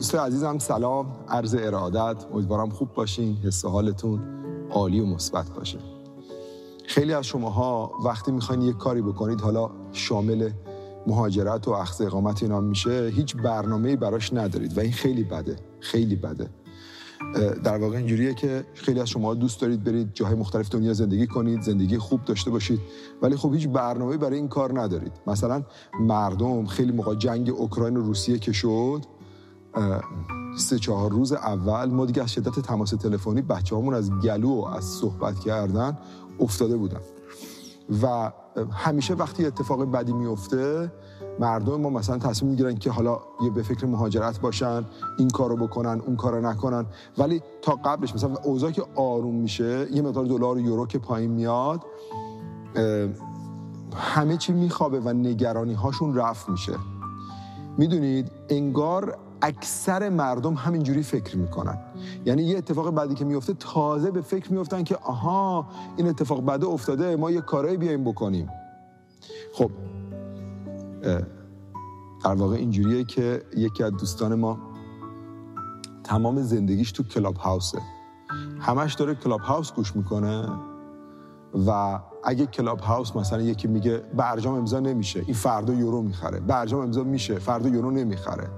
دوستای عزیزم سلام. عرض ارادت امیدوارم خوب باشین. حس حالتون عالی و مثبت باشه. خیلی از شماها وقتی می‌خواین یک کاری بکنید حالا شامل مهاجرت و اخذ اقامت اینا میشه هیچ برنامه‌ای براش ندارید و این خیلی بده. خیلی بده. در واقع اینجوریه که خیلی از شما دوست دارید برید جاهای مختلف دنیا زندگی کنید زندگی خوب داشته باشید ولی خب هیچ برنامه‌ای برای این کار ندارید. مثلا مردم خیلی موقع جنگ اوکراین و روسیه که شد سه چهار روز اول ما دیگه از شدت تماس تلفنی بچه همون از گلو و از صحبت کردن افتاده بودن. و همیشه وقتی اتفاق بدی میفته مردم ما مثلا تصمیم می‌گیرن که حالا یه به فکر مهاجرت باشن این کارو بکنن اون کارو نکنن. ولی تا قبلش مثلا اوضاع که آروم میشه یه مقدار دلار و یورو که پایین میاد همه چی میخوابه و نگرانی هاشون رفت میشه. می‌دونید انگار اکثر مردم همینجوری فکر می‌کنن. یعنی یه اتفاق بعدی که میفته تازه به فکر میفتن که آها این اتفاق بده افتاده ما یه کارایی بیایم بکنیم. خب در واقع اینجوریه که یکی از دوستان ما تمام زندگیش تو کلاب هاوسه. همش داره کلاب هاوس گوش می‌کنه و اگه کلاب هاوس مثلا یکی میگه برجام امضا نمیشه. این فردا یورو می‌خره. برجام امضا میشه فردا یورو نمی‌خره.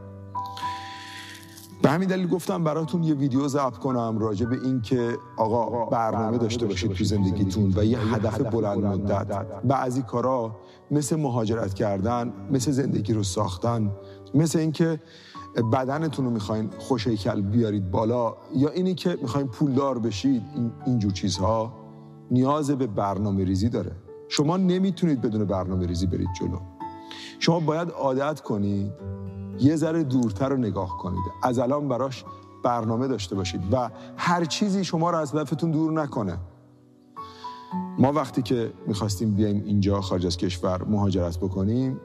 به همین دلیل گفتم براتون یه ویدیو ضبط کنم راجع به این که آقا برنامه داشته باشید تو زندگیتون و یه هدف بلند مدت. بعضی کارا مثل مهاجرت کردن مثل زندگی رو ساختن مثل اینکه بدنتون رو می‌خواین خوش هیکل بیارید بالا یا اینی که می‌خواین پولدار بشید این اینجور چیزها نیاز به برنامه ریزی داره. شما نمی‌تونید بدون برنامه ریزی برید جلو. شما باید عادت کنید یه ذره دورتر رو نگاه کنید. از الان براش برنامه داشته باشید و هر چیزی شما رو از هدفتون دور نکنه. ما وقتی که می‌خواستیم بیایم اینجا خارج از کشور مهاجرت بکنیم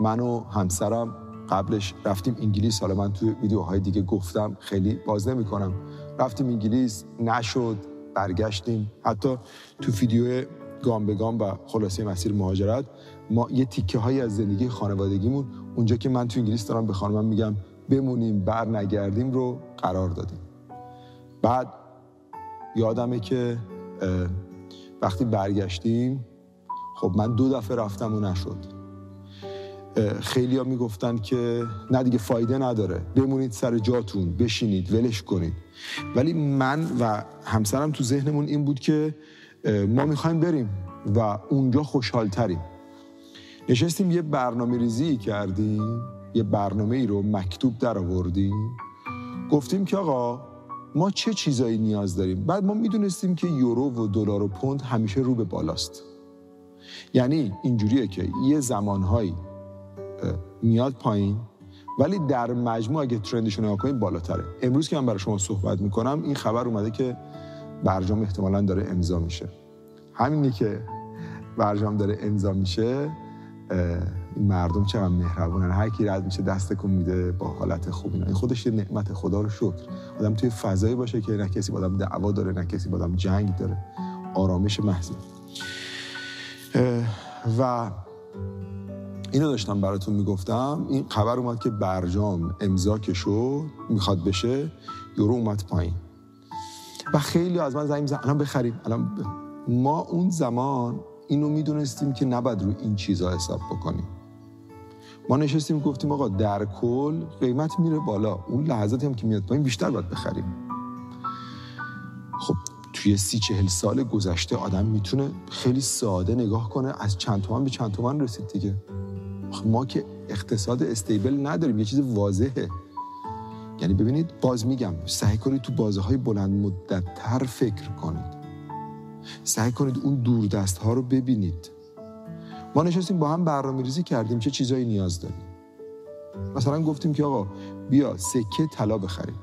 من و همسرم قبلش رفتیم انگلیس. حالا من توی ویدیوهای دیگه گفتم خیلی باز نمی کنم رفتیم انگلیس نشد برگشتیم. حتی تو ویدیو گام به گام و خلاصه مسیر مهاجرت ما یه تیکه هایی از زندگی خانوادگیمون اونجا که من تو انگلیس دارم به خانمم میگم بمونیم بر نگردیم رو قرار دادیم. بعد یادمه که وقتی برگشتیم خب من دو دفعه رفتم و نشد. خیلی ها می‌گفتن که نه دیگه فایده نداره. بمونید سر جاتون بشینید ولش کنید. ولی من و همسرم تو ذهنمون این بود که ما می‌خوایم بریم و اونجا خوشحال تریم نشستیم یه برنامه ریزی کردیم یه برنامه ای رو مکتوب در آوردیم. گفتیم که آقا ما چه چیزایی نیاز داریم؟ بعد ما می‌دونستیم که یورو و دلار و پوند همیشه رو به بالاست. یعنی اینجوریه که یه زمانهایی میاد پایین ولی در مجموع اگه ترندش رو کنید بالاتره. امروز که من برای شما صحبت می‌کنم این خبر اومده که برجام احتمالا داره امضا میشه. همینی که برجام داره امضا میشه. مردم چقدر مهربونن هر کی رد میشه دست کن میده با حالت خوبی این خودش یه نعمت خدا رو شکر. آدم توی فضایی باشه که نه کسی با آدم دعوا داره نه کسی با آدم جنگ داره. آرامش محضی و اینو داشتم براتون می‌گفتم. این خبر اومد که برجام امضا که شد می‌خواد بشه یورو اومد پایین. و خیلی از من زنگ الان بخریم. الان ما اون زمان اینو می‌دونستیم که نباید رو این چیزا حساب بکنیم. ما نشستیم گفتیم آقا در کل قیمت میره بالا. اون لحظاتی هم که میاد پایین بیشتر باید بخریم. خب توی سی چهل سال گذشته آدم می‌تونه خیلی ساده نگاه کنه. از چند تومن به چند تومن رسید دیگه. ما که اقتصاد استیبل نداریم یه چیز واضحه. یعنی ببینید باز میگم سعی کنید تو بازه های بلند مدت تر فکر کنید. سعی کنید اون دوردست ها رو ببینید. ما نشستیم با هم برنامه ریزی کردیم چه چیزایی نیاز داریم. مثلا گفتیم که آقا بیا سکه طلا بخریم.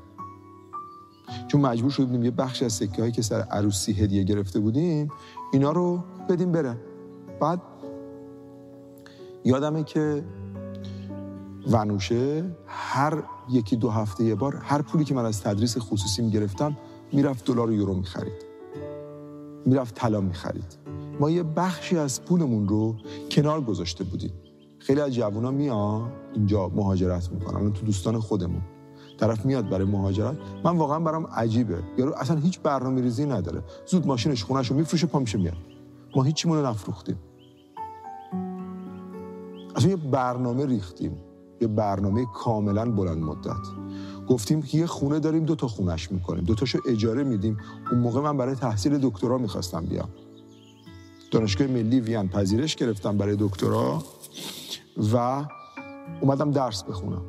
چون مجبور شدیم یه بخش از سکه هایی که سر عروسی هدیه گرفته بودیم اینا رو بدیم بره بعد یادمه که ونوشه هر یکی دو هفته یه بار هر پولی که من از تدریس خصوصی می‌گرفتم می‌رفت دلار و یورو می‌خرید. می‌رفت طلا می‌خرید. ما یه بخشی از پولمون رو کنار گذاشته بودیم. خیلی از جوونا میان اینجا مهاجرت می‌کنن. تو دوستان خودمون. طرف میاد برای مهاجرت. من واقعا برام عجیبه. یارو اصلا هیچ برنامه ریزی نداره. زود ماشینش خونش رو میفروشه پا میشه میاد. ما هیچیمون رو نفروختیم. اصلا یه برنامه ریختیم. یه برنامه کاملا بلند مدت. گفتیم که یه خونه داریم دو تا خونش می‌کنیم. دو تاشو اجاره میدیم. اون موقع من برای تحصیل دکترا می‌خواستم بیام. دانشگاه ملی وین پذیرش گرفتم برای دکترا و اومدم درس بخونم.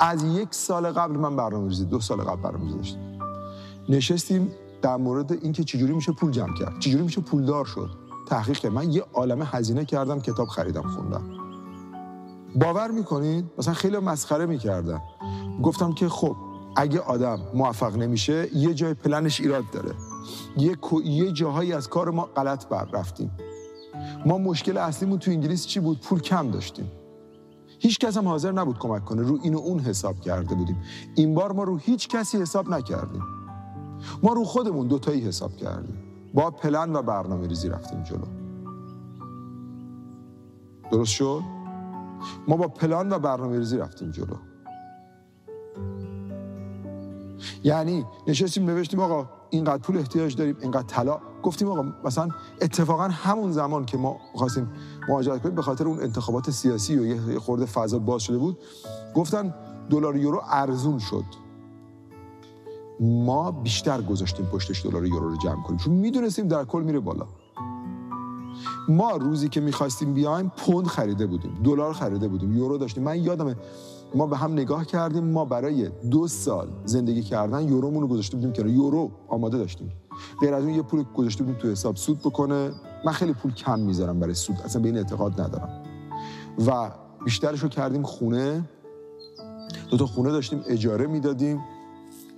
از یک سال قبل من برنامه ریزی دو سال قبل برنامه داشتم. نشستیم در مورد اینکه چجوری میشه پول جمع کرد. چجوری میشه پولدار شد. تحقیق کرد. من یه عالمه هزینه کردم کتاب خریدم خوندم. باور می‌کنید؟ مثلا خیلی مسخره می‌کردن گفتم که خب اگه آدم موفق نمیشه یه جای پلنش ایراد داره. یه, یه جاهایی از کار ما غلط بر رفتیم. ما مشکل اصلیمون تو انگلیس چی بود؟ پول کم داشتیم. هیچ کس هم حاضر نبود کمک کنه. رو این و اون حساب کرده بودیم. این بار ما رو هیچ کسی حساب نکردیم. ما رو خودمون دوتایی حساب کردیم. با پلن و برنامه ریزی رفتیم جلو. درست شد؟ ما با پلان و برنامه ریزی رفتیم جلو. یعنی نشستیم نوشتیم آقا اینقدر پول احتیاج داریم اینقدر طلا. گفتیم آقا مثلا اتفاقا همون زمان که ما خواستیم مهاجرت کنیم به خاطر اون انتخابات سیاسی و یه خورده فضا باز شده بود گفتن دلار یورو ارزون شد. ما بیشتر گذاشتیم پشتش دلار یورو رو جمع کنیم چون می‌دونستیم در کل میره بالا. ما روزی که می‌خواستیم بیایم پوند خریده بودیم دلار خریده بودیم یورو داشتیم. من یادمه ما به هم نگاه کردیم ما برای دو سال زندگی کردن یورومون رو گذاشته بودیم که یورو آماده داشتیم. غیر از اون یه پول گذاشته بودیم تو حساب سود بکنه. من خیلی پول کم می‌ذارم برای سود. اصلا به این اعتقاد ندارم. و بیشترش رو کردیم خونه. دو تا خونه داشتیم اجاره می‌دادیم.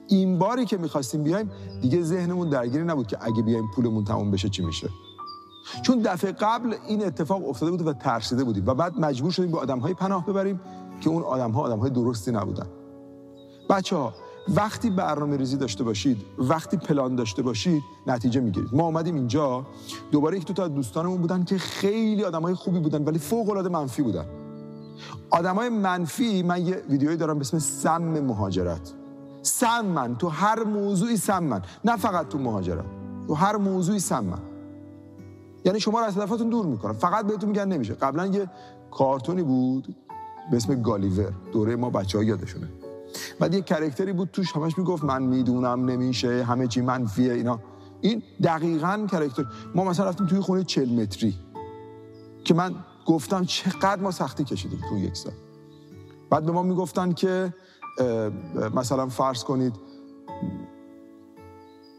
این باری که می‌خواستیم بیایم دیگه ذهنمون درگیری نبود که اگه بیایم پولمون تموم بشه چی میشه. چون دفعه قبل این اتفاق افتاده بود و ترسیده بودیم. و بعد مجبور شدیم به آدمهای پناه ببریم. که اون آدم ها آدم های درستی نبودن. بچه ها وقتی برنامه ریزی داشته باشید وقتی پلان داشته باشید نتیجه می‌گیرید. ما آمدیم اینجا دوباره یک دو تا دوستانمون بودن که خیلی آدم های خوبی بودن ولی فوق العاده منفی بودن. آدم های منفی من یه ویدیویی دارم به اسم سم مهاجرت. سم من. تو هر موضوعی سم من. نه فقط تو مهاجرت. تو هر موضوعی سم من. یعنی شما رو از دور می‌کنن فقط بهتون میگن نمیشه. قبلا یه کارتونی بود به اسم گالیور. دوره ما بچه ها یادشونه. بعد یه کرکتری بود توش همش می‌گفت من می‌دونم نمیشه همه چی منفیه اینا. این دقیقا کرکتر. ما مثلا رفتیم توی خونه چل متری که من گفتم چقدر ما سختی کشیدیم تو یک سال. بعد به ما می‌گفتن که مثلا فرض کنید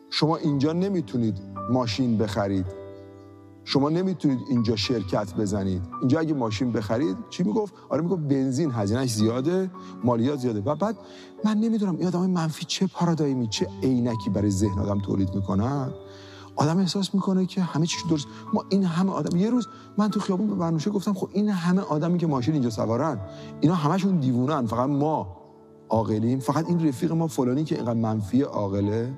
شما اینجا نمی‌تونید ماشین بخرید. شما نمی‌تونید اینجا شرکت بزنید. اینجا اگه ماشین بخرید چی می‌گفت؟ آره می‌گفت بنزین هزینهش زیاده مالیات زیاده. و بعد من نمی‌دونم این آدم منفی چه پارادایمی چه عینکی برای ذهن آدم تولید می‌کنن آدم احساس می‌کنه که همه چیش درست. ما این همه آدم یه روز من تو خیابون به برنوشه گفتم خب این همه آدمی که ماشین اینجا سوارن اینا همشون دیوونن فقط ما عاقلیم. فقط این رفیق ما فلانی که اینقدر منفی عاقله.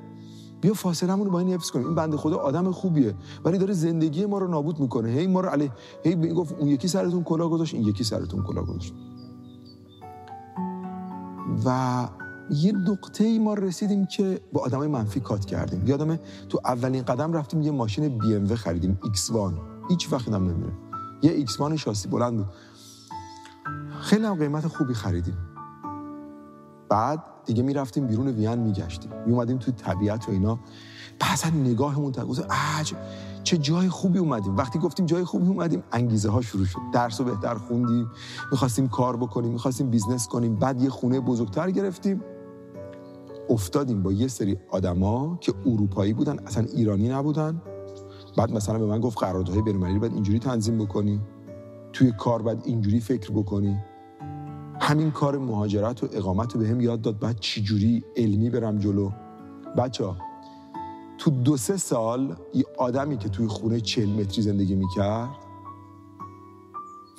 بیا فاصلمون رو با این حفظ کنیم. این بنده خدا آدم خوبیه. ولی داره زندگی ما رو نابود می‌کنه. هی ما رو علی هی گفت اون یکی سرتون کلاه گذاشت این یکی سرتون کلاه گذاشت. و یه نقطه ای ما رسیدیم که با آدمای منفی cut کردیم. یادمه تو اولین قدم رفتیم یه ماشین بی ام خریدیم. X One. هیچ وقت یادم نمیره. یه X One شاسی بلند بود. خیلی هم قیمت خوبی خریدیم. بعد دیگه می‌رفتیم بیرون وین میگشتیم. میومدیم توی طبیعت و اینا. اصلا نگاهمون تا عجب چه جای خوبی اومدیم. وقتی گفتیم جای خوبی اومدیم انگیزه ها شروع شد. درس رو بهتر خوندیم می‌خواستیم کار بکنیم می‌خواستیم business کنیم. بعد یه خونه بزرگتر گرفتیم. افتادیم با یه سری آدما که اروپایی بودن اصلا ایرانی نبودن. بعد مثلا به من گفت قراردادهای بین‌المللی باید اینجوری تنظیم بکنی. توی کار باید اینجوری فکر بکنی. همین کار مهاجرت و اقامت رو به هم یاد داد. بعد چی جوری علمی برم جلو؟ بچه تو دو سه سال یه آدمی که توی خونه چل متری زندگی می‌کرد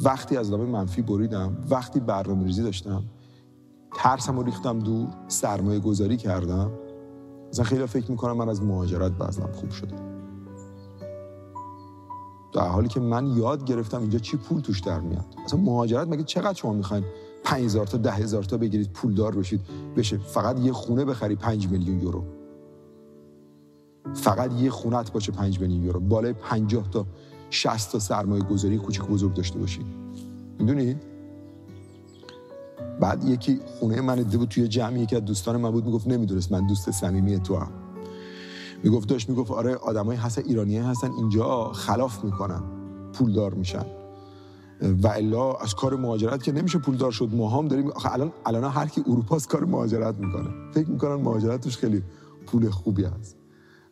وقتی از آدم منفی بریدم وقتی برنامه ریزی داشتم ترسم رو ریختم دور سرمایه گذاری کردم. مثلا خیلی فکر می‌کنم من از مهاجرت بعضم خوب شده. در حالی که من یاد گرفتم اینجا چی پول توش در میاد. اصلا مهاجرت مگه چقدر شما می‌خواین 5000 تا 10000 تا بگیرید پولدار بشید. بشه. فقط یه خونه بخری 5 میلیون یورو. فقط یه خونت باشه 5 میلیون یورو. بالای 50 تا 60 تا سرمایه گذاری کوچیک بزرگ داشته باشید می‌دونید بعد یکی خونه من دیده بود توی جمعی یکی از دوستان من بود می‌گفت نمی‌دونست من دوست صمیمی تو هم می‌گفت داشت می‌گفت آره آدمای هستن ایرانی هستن اینجا خلاف می‌کنن. پولدار میشن. و الا از کار مهاجرت که نمیشه پولدار شد. ما هم داریم آخه الان الان هر کی اروپاست کار مهاجرت می‌کنه. فکر می‌کنن مهاجرت توش خیلی پول خوبی هست.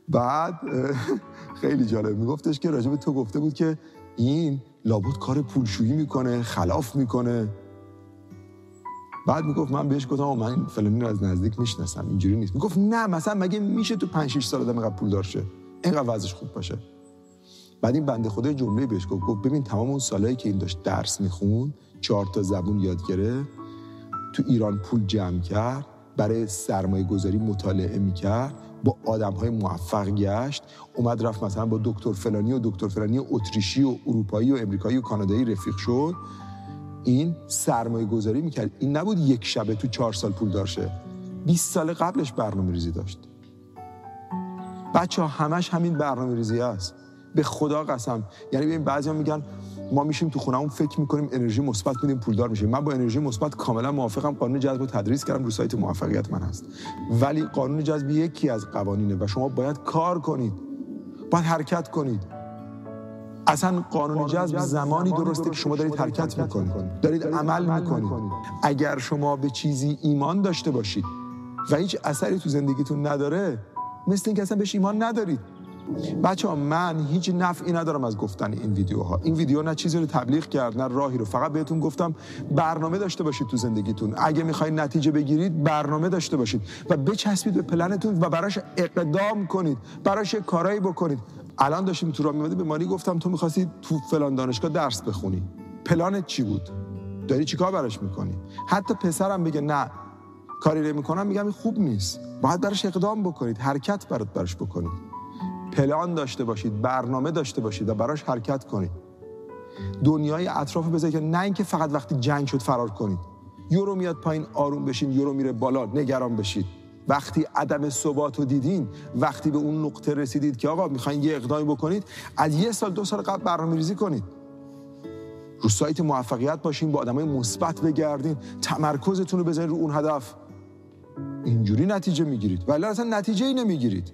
بعد خیلی جالب. میگفتش که راجب تو گفته بود که این لابد کار پولشویی می‌کنه خلاف می‌کنه. بعد می‌گفت من بهش گفتم من فلانی رو از نزدیک می‌شناسم اینجوری نیست. می‌گفت نه مثلا مگه میشه تو 5 6 سال آدم اینقدر پول دارشه اینقدر وضعش خوب باشه. بعد این بنده خدا جمله بهش گفت گفت ببین تمام اون سالایی که این داشت درس میخون چهار تا زبون یاد گرفت تو ایران پول جمع کرد برای سرمایه گذاری مطالعه می‌کرد با آدم های موفق گشت اومد رفت مثلا با دکتر فلانی و دکتر فلانی اتریشی و اروپایی و امریکایی و کانادایی رفیق شد. این سرمایه گذاری می‌کرد. این نبود یک شبه تو چهار سال پول داشته 20 سال قبلش برنامه ریزی داشت. بچه ها همش همین برنامه ریزی است به خدا قسم. یعنی ببین بعضیا میگن ما میشیم تو خونهمون فکر می‌کنیم انرژی مثبت میدیم پولدار میشیم. من با انرژی مثبت کاملا موافقم. قانون جذب رو تدریس کردم. رو سایت موفقیت من هست. ولی قانون جذب یکی از قوانینه و شما باید کار کنید. باید حرکت کنید. اصلا قانون جذب زمانی درسته که شما دارید حرکت می‌کنید. دارید عمل می‌کنید. اگر شما به چیزی ایمان داشته باشید و هیچ اثری تو زندگیتون نداره مثل اینکه اصلا بهش ایمان ندارید. بچه ها من هیچ نفعی ندارم از گفتن این ویدیوها. این ویدیو نه چیزی رو تبلیغ کرد نه راهی رو. فقط بهتون گفتم برنامه داشته باشید تو زندگیتون. اگه می‌خواید نتیجه بگیرید برنامه داشته باشید و بچسبید به پلنتون و براش اقدام کنید براش کارایی بکنید. الان داشتیم تو راه میمدی به مانی گفتم تو می‌خواستی تو فلان دانشگاه درس بخونی. پلانت چی بود؟ داری چیکار براش می‌کنی؟ حتی پسرم بگه نه. کاری رو می‌کنم میگم خوب نیست. باید براش اقدام بکنید حرکت برات براش بکنید. پلان داشته باشید برنامه داشته باشید و براش حرکت کنید. دنیای اطراف بذارید که نه اینکه فقط وقتی جنگ شد فرار کنید. یورو میاد پایین آروم بشین یورو میره بالا نگران بشید. وقتی عدم ثبات رو دیدین وقتی به اون نقطه رسیدید که آقا می‌خواین یه اقدامی بکنید از یه سال دو سال قبل برنامه ریزی کنید. رو سایت موفقیت باشین با آدمای مثبت بگردین تمرکزتون رو بزنید رو اون هدف. اینجوری نتیجه می‌گیرید. ولی اصلا نتیجه ای نمی‌گیرید.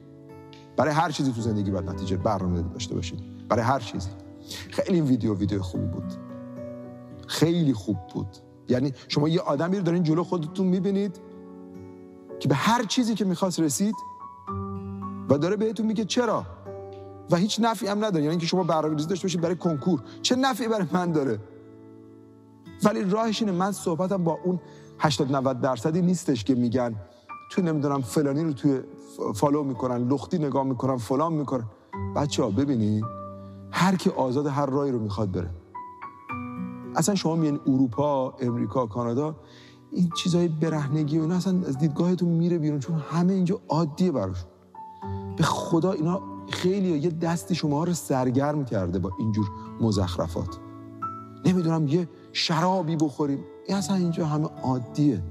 برای هر چیزی تو زندگی باید نتیجه برنامه داشته باشید. برای هر چیزی خیلی این ویدیو ویدیو خوبی بود. خیلی خوب بود. یعنی شما یه آدمی رو دارین جلو خودتون می‌بینید که به هر چیزی که می‌خواست رسید و داره بهتون میگه چرا؟ و هیچ نفعی هم نداره. یعنی اینکه شما برنامه‌ریزی داشته باشید برای کنکور. چه نفعی برای من داره؟ ولی راهش اینه من صحبتم با اون 80 90 درصدی نیستش که میگن تو نمی‌دونم فلانی رو توی فالو می‌کنن لختی نگاه می‌کنن فلان می‌کنن. بچه ها ببینید هر کی آزاد هر راهی رو می‌خواد بره. اصلا شما میان اروپا امریکا کانادا این چیزای برهنگی و اینا اصلا از دیدگاهتون میره بیرون چون همه اینجا عادیه براش. به خدا اینا خیلی یه دستی شما رو سرگرم کرده با اینجور مزخرفات. نمی‌دونم یه شرابی بخوریم. این اصلا اینجا همه عادیه.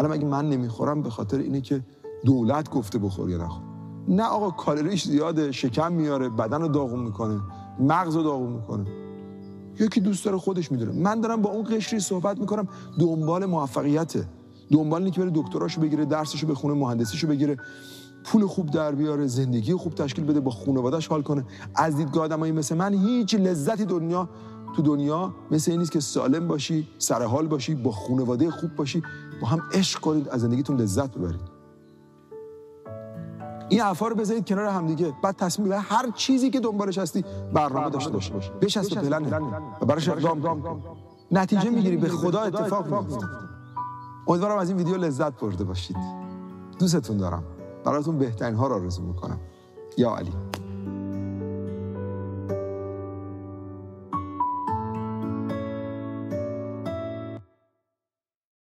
الان اگه من نمی‌خورم به خاطر اینه که دولت گفته بخور یا نخور؟ نه آقا کالریش زیاده شکم میاره بدن رو داغون می‌کنه مغز رو داغون می‌کنه. یکی دوست داره خودش می‌دونه. من دارم با اون قشری صحبت می‌کنم دنبال موفقیته. دنبال اینه که بره دکتراشو بگیره درسشو بخونه مهندسیشو بگیره پول خوب در بیاره زندگی خوب تشکیل بده با خانواده‌اش حال کنه. از دیدگاه آدمایی مثل من هیچ لذتی دنیا تو دنیا مثل این نیست که سالم باشی سر حال باشی با خانواده خوب باشی. با هم عشق کنید از زندگیتون لذت ببرید. این حرفا رو بذارید کنار هم دیگه. بعد تصمیم بگیرید هر چیزی که دنبالش هستی برنامه داشته باشه بچسب پلن و براش اقدام نتیجه می‌گیری به خدا اتفاق میفته. امیدوارم از این ویدیو لذت برده باشید. دوستتون دارم. براتون بهترین ها رو آرزو می‌کنم. یا علی.